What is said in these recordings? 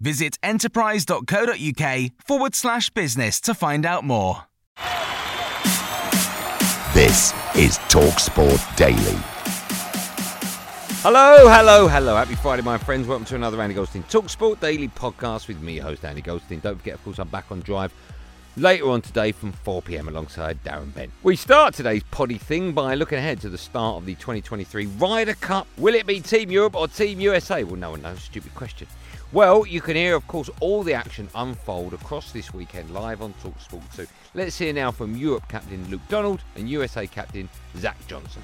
Visit enterprise.co.uk forward slash business to find out more. This is TalkSport Daily. Hello, hello, hello. Happy Friday, my friends. Welcome to another Andy Goldstein Talksport Daily podcast with me, host Andy Goldstein. Don't forget, of course, I'm back on drive later on today from 4 pm alongside Darren Bent. We start today's poddy thing by looking ahead to the start of the 2023 Ryder Cup. Will it be Team Europe or Team USA? Well, no one knows. Stupid question. Well, you can hear, of course, all the action unfold across this weekend live on Talksport 2. Let's hear now from Europe captain Luke Donald and USA captain Zach Johnson.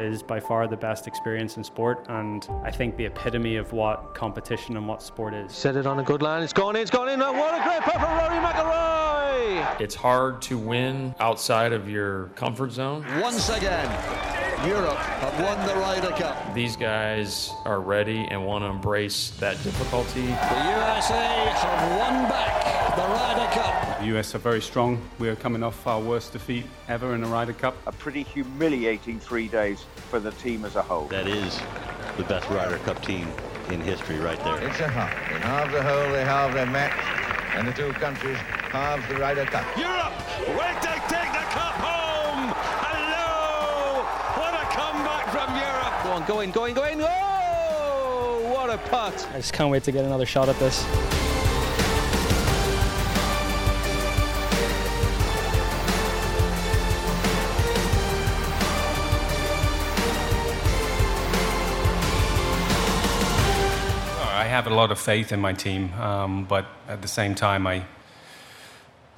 Is by far the best experience in sport, and I think the epitome of what competition and what sport is. Set it on a good line. It's gone in. It's gone in. Oh, what a great putt from Rory McIlroy! It's hard to win outside of your comfort zone. Once again, Europe have won the Ryder Cup. These guys are ready and want to embrace that difficulty. The USA have won back the Ryder Cup. The US are very strong. We are coming off our worst defeat ever in a Ryder Cup. A pretty humiliating three days for the team as a whole. That is the best Ryder Cup team in history right there. It's a half. In half the hole, they have their match, and the two countries have the Ryder Cup. Europe, wait to take the cup home! Hello! What a comeback from Europe! Go on, go in, go in, go in! Oh, what a putt! I just can't wait to get another shot at this. Have a lot of faith in my team, um, but at the same time, I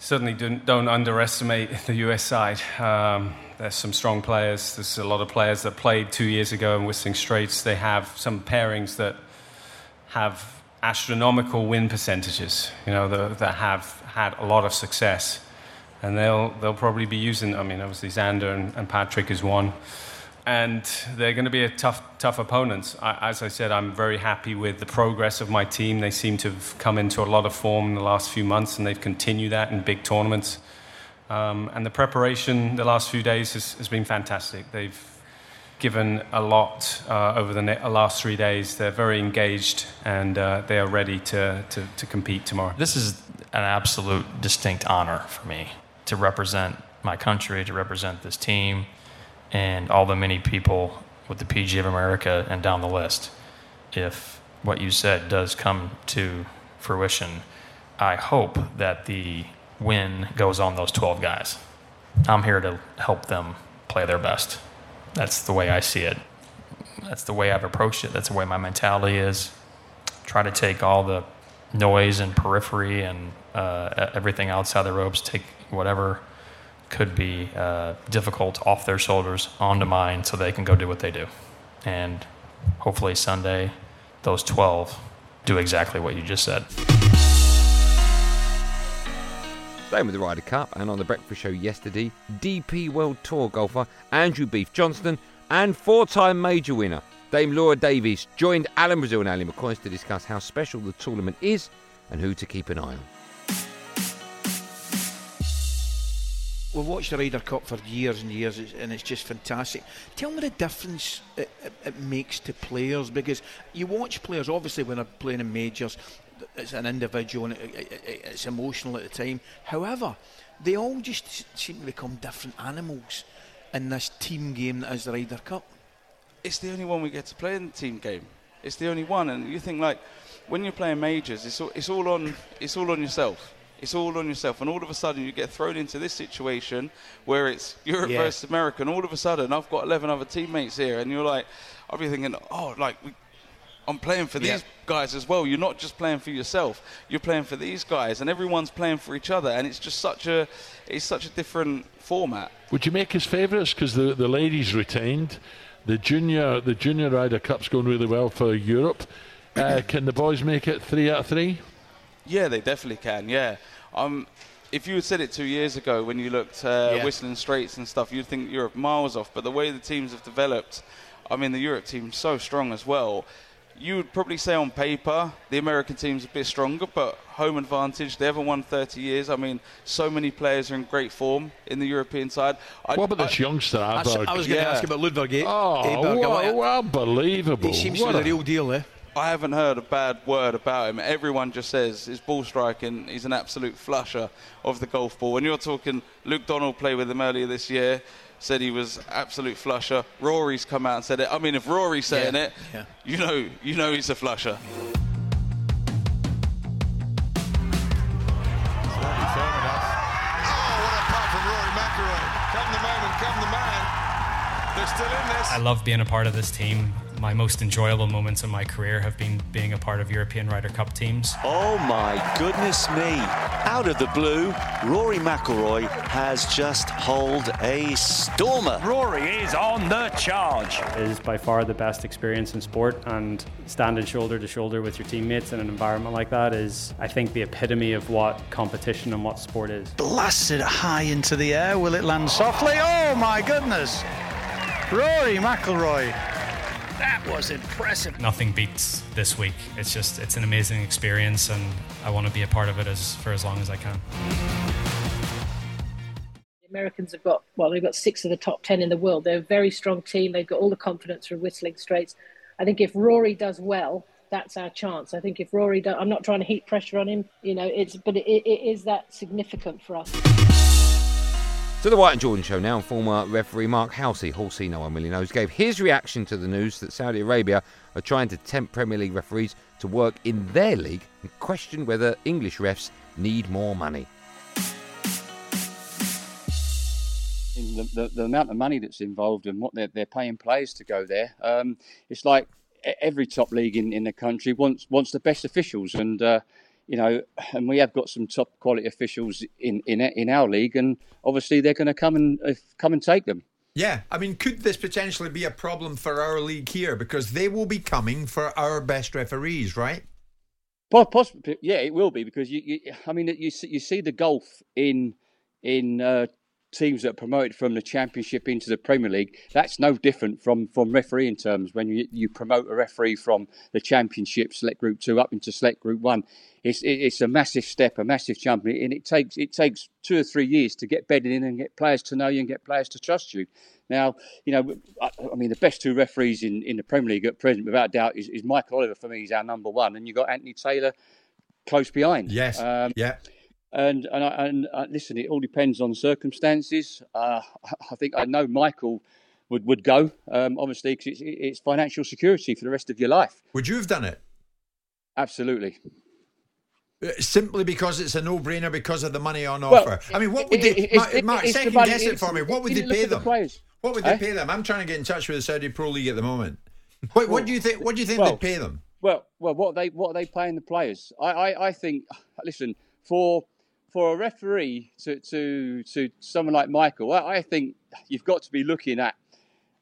certainly don't, don't underestimate the US side. Um, there's some strong players. There's a lot of players that played two years ago in Whistling Straits. They have some pairings that have astronomical win percentages, you know, that, that have had a lot of success. And they'll, they'll probably be using, I mean, obviously Xander and, and Patrick is one. And they're going to be a tough, tough opponents. I, as I said, I'm very happy with the progress of my team. They seem to have come into a lot of form in the last few months, and they've continued that in big tournaments. Um, and the preparation the last few days has, has been fantastic. They've given a lot uh, over the ne- last three days. They're very engaged, and uh, they are ready to, to, to compete tomorrow. This is an absolute distinct honor for me to represent my country, to represent this team and all the many people with the PGA of America and down the list. If what you said does come to fruition, I hope that the win goes on those 12 guys. I'm here to help them play their best. That's the way I see it. That's the way I've approached it. That's the way my mentality is. Try to take all the noise and periphery and uh, everything outside the ropes, take whatever could be uh, difficult off their shoulders onto mine so they can go do what they do. And hopefully Sunday, those 12 do exactly what you just said. Staying with the Ryder Cup and on the breakfast show yesterday, DP World Tour golfer Andrew Beef Johnston and four time major winner Dame Laura Davies joined Alan Brazil and Ally McCoist to discuss how special the tournament is and who to keep an eye on. We've watched the Ryder Cup for years and years, and it's just fantastic. Tell me the difference it, it, it, makes to players because you watch players, obviously, when they're playing in majors, it's an individual and it, it, it, it's emotional at the time. However, they all just seem to become different animals in this team game that is the Ryder Cup. It's the only one we get to play in the team game. It's the only one, and you think like when you're playing majors, it's all, it's all on it's all on yourself. It's all on yourself, and all of a sudden you get thrown into this situation where it's Europe Yeah. versus America, and all of a sudden I've got 11 other teammates here, and you're like, I'll be thinking, oh, like we, I'm playing for these Yeah. guys as well. You're not just playing for yourself; you're playing for these guys, and everyone's playing for each other, and it's just such a it's such a different format. Would you make us favourites because the the ladies retained, the junior the junior Ryder Cup's going really well for Europe. Uh, can the boys make it three out of three? Yeah, they definitely can. Yeah, um, if you had said it two years ago when you looked uh, Yeah. Whistling Straits and stuff, you'd think Europe miles off. But the way the teams have developed, I mean, the Europe team's so strong as well. You would probably say on paper the American team's a bit stronger, but home advantage. They haven't won 30 years. I mean, so many players are in great form in the European side. I, What about I- this youngster That's- Aberg? I was going to Yeah. ask about Ludvig. eh? Oh, Aberg. wow, What- unbelievable! He seems What to be a- the real deal, eh? I haven't heard a bad word about him. Everyone just says his ball striking, he's an absolute flusher of the golf ball. When you're talking, Luke Donald played with him earlier this year, said he was absolute flusher. Rory's come out and said it. I mean, if Rory's saying Yeah, it, yeah. you know, you know he's a flusher. Oh, come the moment, come the man. They're still in this. I love being a part of this team. My most enjoyable moments in my career have been being a part of European Ryder Cup teams. Oh my goodness me. Out of the blue, Rory McIlroy has just holed a stormer. Rory is on the charge. It is by far the best experience in sport, and standing shoulder to shoulder with your teammates in an environment like that is, I think, the epitome of what competition and what sport is. Blasted high into the air. Will it land softly? Oh my goodness. Rory McIlroy. That was impressive. Nothing beats this week. It's just, it's an amazing experience, and I want to be a part of it as, for as long as I can. The Americans have got well, they've got six of the top ten in the world. They're a very strong team. They've got all the confidence from Whistling Straits. I think if Rory does well, that's our chance. I think if Rory, do, I'm not trying to heap pressure on him, you know, it's but it, it is that significant for us. To the White and Jordan show now, former referee Mark Halsey, Halsey no one really knows, gave his reaction to the news that Saudi Arabia are trying to tempt Premier League referees to work in their league and questioned whether English refs need more money. the, the, the amount of money that's involved and what they're, they're paying players to go there. Um, it's like every top league in, in the country wants wants the best officials, and uh, you know, and we have got some top quality officials in in, in our league, and obviously they're going to come and uh, come and take them. Yeah, I mean, could this potentially be a problem for our league here because they will be coming for our best referees, right? Po- Possibly, yeah, it will be because you, you I mean, you see, you see the gulf in in uh, teams that are promoted from the Championship into the Premier League. That's no different from from refereeing terms. When you you promote a referee from the Championship Select Group Two up into Select Group One, it's it, it's a massive step, a massive jump, and it takes it takes two or three years to get bedded in and get players to know you and get players to trust you. Now, you know, I, I mean, the best two referees in, in the Premier League at present, without doubt, is, is Michael Oliver for me. He's our number one, and you have got Anthony Taylor close behind. Yes. Um, yeah. And and, I, and uh, listen, it all depends on circumstances. Uh, I think I know Michael would would go, um, obviously, because it's, it's financial security for the rest of your life. Would you have done it? Absolutely. Uh, Simply because it's a no-brainer because of the money on Well, offer. I mean, what would they? it- Mark, the second money- guess it for me. What would they pay at the them? What would they Eh? pay them? I'm trying to get in touch with the Saudi Pro League at the moment. What, what do you think? What do you think Well, they'd pay them? Well, well, what are they what are they paying the players? I, I, I think. Listen, for for a referee to to to someone like Michael, I, I think you've got to be looking at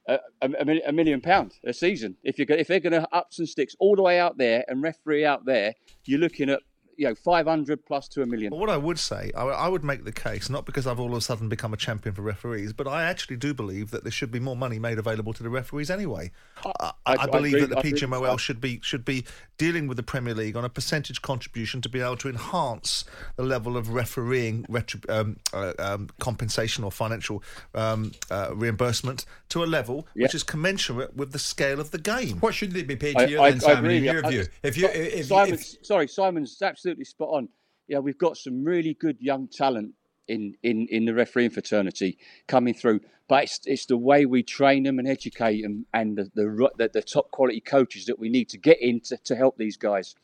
a, a, a million pound a season. If you if they're going to ups and sticks all the way out there and referee out there, you're looking at you know, 500 plus to a million. Well, what I would say, I, I, would make the case, not because I've all of a sudden become a champion for referees, but I actually do believe that there should be more money made available to the referees anyway. I, I, I believe agree, that the PGMOL should be should be dealing with the Premier League on a percentage contribution to be able to enhance the level of refereeing retrib- um, uh, um, compensation or financial um, uh, reimbursement to a level yeah. which is commensurate with the scale of the game. What should they be paid to you then, Simon, in your view? If you, if, Simon, if, sorry, Simon's absolutely spot on. Yeah, we've got some really good young talent in, in, in the refereeing fraternity coming through. But it's, it's the way we train them and educate them and the, the, the, the top quality coaches that we need to get in to, to help these guys.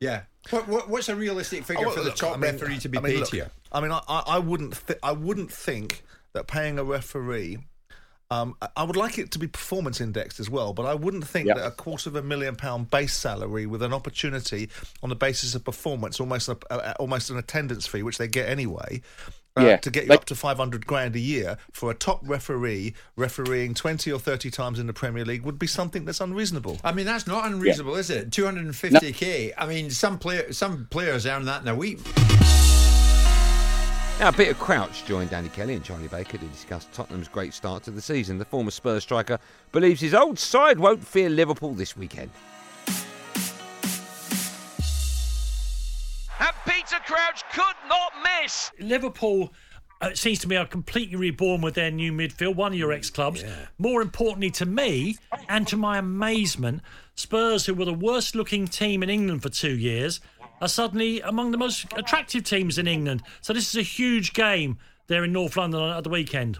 Yeah. What, what, what's a realistic figure oh, well, for the top I mean, referee to be I mean, paid look, here? I mean, I, I wouldn't th- I wouldn't think that paying a referee um, I would like it to be performance indexed as well, but I wouldn't think yep. that a quarter of a million pound base salary with an opportunity on the basis of performance, almost a, a, almost an attendance fee, which they get anyway, uh, yeah. to get you up to 500 grand a year for a top referee refereeing 20 or 30 times in the Premier League would be something that's unreasonable. I mean, that's not unreasonable, yeah. is it? 250k. No. I mean, some player, some players earn that in a week. Now, Peter Crouch joined Danny Kelly and Charlie Baker to discuss Tottenham's great start to the season. The former Spurs striker believes his old side won't fear Liverpool this weekend. And Peter Crouch could not miss. Liverpool uh, it seems to me are completely reborn with their new midfield, one of your ex clubs. Yeah. More importantly to me, and to my amazement, Spurs, who were the worst looking team in England for two years, are suddenly among the most attractive teams in England. So this is a huge game there in North London at the weekend.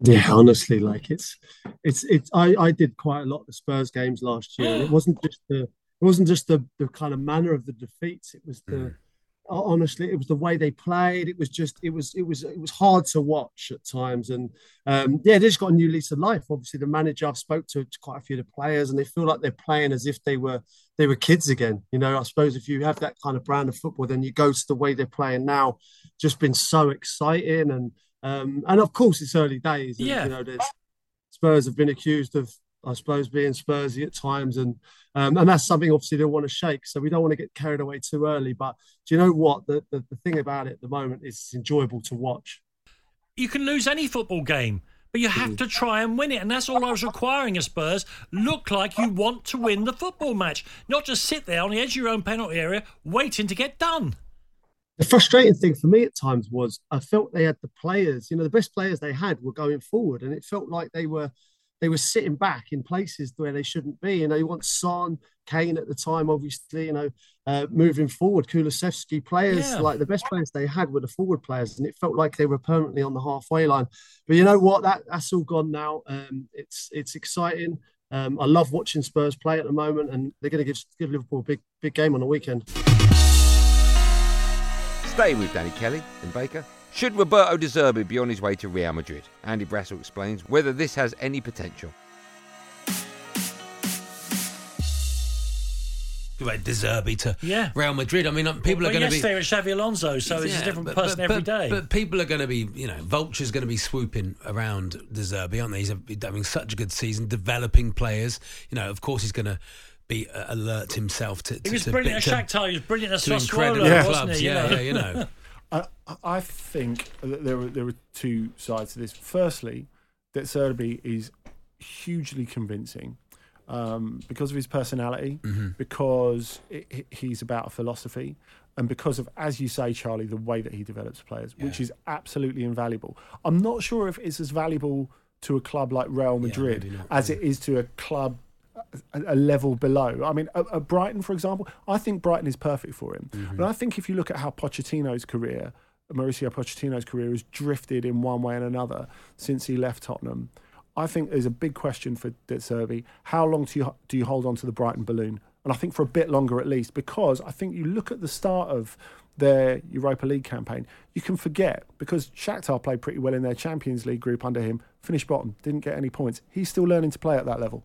Yeah, honestly, like it's it's it's I, I did quite a lot of the Spurs games last year, and it wasn't just the it wasn't just the the kind of manner of the defeats. It was the mm honestly, it was the way they played. It was just, it was, it was, it was hard to watch at times. And um, yeah, they just got a new lease of life. Obviously, the manager I've spoke to, to quite a few of the players, and they feel like they're playing as if they were they were kids again. You know, I suppose if you have that kind of brand of football, then you go to the way they're playing now. Just been so exciting, and um, and of course it's early days. And, yeah, you know, there's Spurs have been accused of I suppose, being Spursy at times, and um, and that's something obviously they want to shake. So we don't want to get carried away too early. But do you know what? The, the the thing about it at the moment is it's enjoyable to watch. You can lose any football game, but you have mm. to try and win it, and that's all I was requiring of Spurs. Look like you want to win the football match, not just sit there on the edge of your own penalty area waiting to get done. The frustrating thing for me at times was I felt they had the players, you know, the best players they had were going forward, and it felt like they were they were sitting back in places where they shouldn't be. You know, you want Son, Kane at the time, obviously, you know, uh, moving forward, Kulusevski players, yeah. like the best players they had were the forward players, and it felt like they were permanently on the halfway line. But you know what? That that's all gone now. Um, it's it's exciting. Um, I love watching Spurs play at the moment, and they're going to give give Liverpool a big big game on the weekend. Stay with Danny Kelly and Baker. Should Roberto De Zerbi be on his way to Real Madrid? Andy Brassell explains whether this has any potential. About De Zerbi to yeah. Real Madrid. I mean, um, people well, are going to be. Yesterday was Xabi Alonso, so yeah, it's a different but, person but, every but, day. But people are going to be, you know, vultures going to be swooping around De Zerbi, aren't they? He's having such a good season, developing players. You know, of course, he's going to be uh, alert himself to. to he was to, brilliant to, at Shakhtar. He was brilliant at Sassuolo, yeah. wasn't he? Yeah, yeah, you know. I, I think that there are, there are two sides to this. Firstly, De Zerbi is hugely convincing um, because of his personality, mm-hmm. because it, he's about a philosophy, and because of, as you say, Charlie, the way that he develops players, yeah. which is absolutely invaluable. I'm not sure if it's as valuable to a club like Real Madrid yeah, as it is to a club a, level below. I mean, at, Brighton, for example, I think Brighton is perfect for him. Mm-hmm. And I think if you look at how Pochettino's career, Mauricio Pochettino's career has drifted in one way and another since he left Tottenham. I think there's a big question for De. How long do you, do you hold on to the Brighton balloon? And I think for a bit longer at least, because I think you look at the start of their Europa League campaign, you can forget because Shakhtar played pretty well in their Champions League group under him, finished bottom, didn't get any points. He's still learning to play at that level.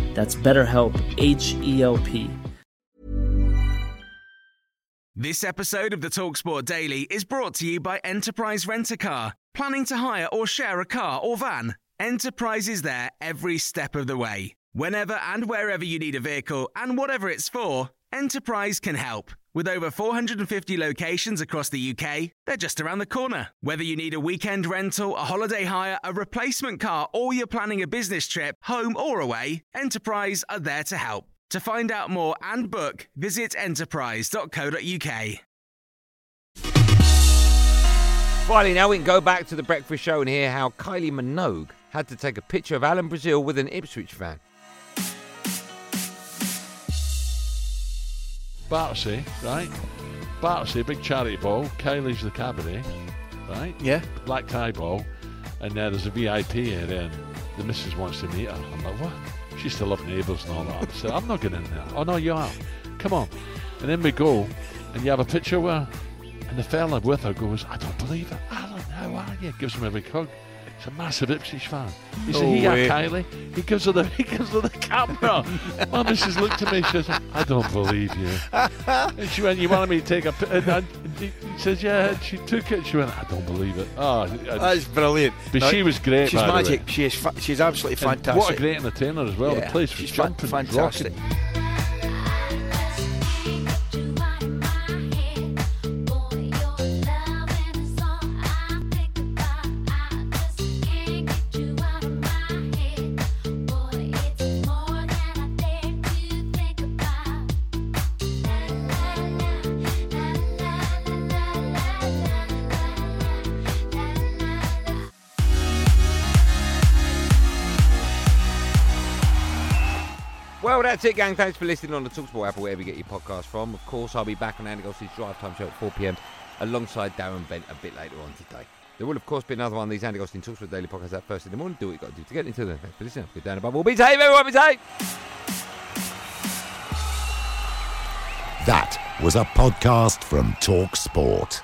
That's BetterHelp, H E L P. This episode of the Talksport Daily is brought to you by Enterprise Rent a Car. Planning to hire or share a car or van? Enterprise is there every step of the way. Whenever and wherever you need a vehicle and whatever it's for, Enterprise can help. With over 450 locations across the UK, they're just around the corner. Whether you need a weekend rental, a holiday hire, a replacement car, or you're planning a business trip, home or away, Enterprise are there to help. To find out more and book, visit enterprise.co.uk. Finally, now we can go back to the breakfast show and hear how Kylie Minogue had to take a picture of Alan Brazil with an Ipswich fan. Battersea, right? Battersea, big charity ball. Kylie's the cabaret, right? Yeah. Black tie ball. And uh, there's a VIP area and the missus wants to meet her. I'm like, what? She used to love neighbours and all that. So I'm not getting in there. Oh, no, you are. Come on. And then we go and you have a picture with her. And the fella with her goes, I don't believe it. Alan, how are you? Gives him a big hug. He's a massive Ipswich fan. He said, "Yeah, way. Kylie." He gives her the he gives her the camera. My missus looked at me. She says, "I don't believe you." And she went, "You wanted me to take a?" pi-" And, and he he says, "Yeah." And she took it. She went, "I don't believe it." Oh, That's brilliant. But No, she was great. She's by the way. magic. She is. Fa- she's absolutely And fantastic. What a great entertainer as well. Yeah, the place was she's jumping, fantastic. rocking. Well, that's it, gang. Thanks for listening on the Talksport app or wherever you get your podcast from. Of course, I'll be back on Andy Goldstein's Drive Time Show at 4 pm alongside Darren Bent a bit later on today. There will, of course, be another one of these Andy Goldstein Talksport Daily podcasts at first in the morning. Do what you've got to do to get into them. Thanks for. Good down above all. Be safe, everyone. Be safe. That was a podcast from Talk Sport.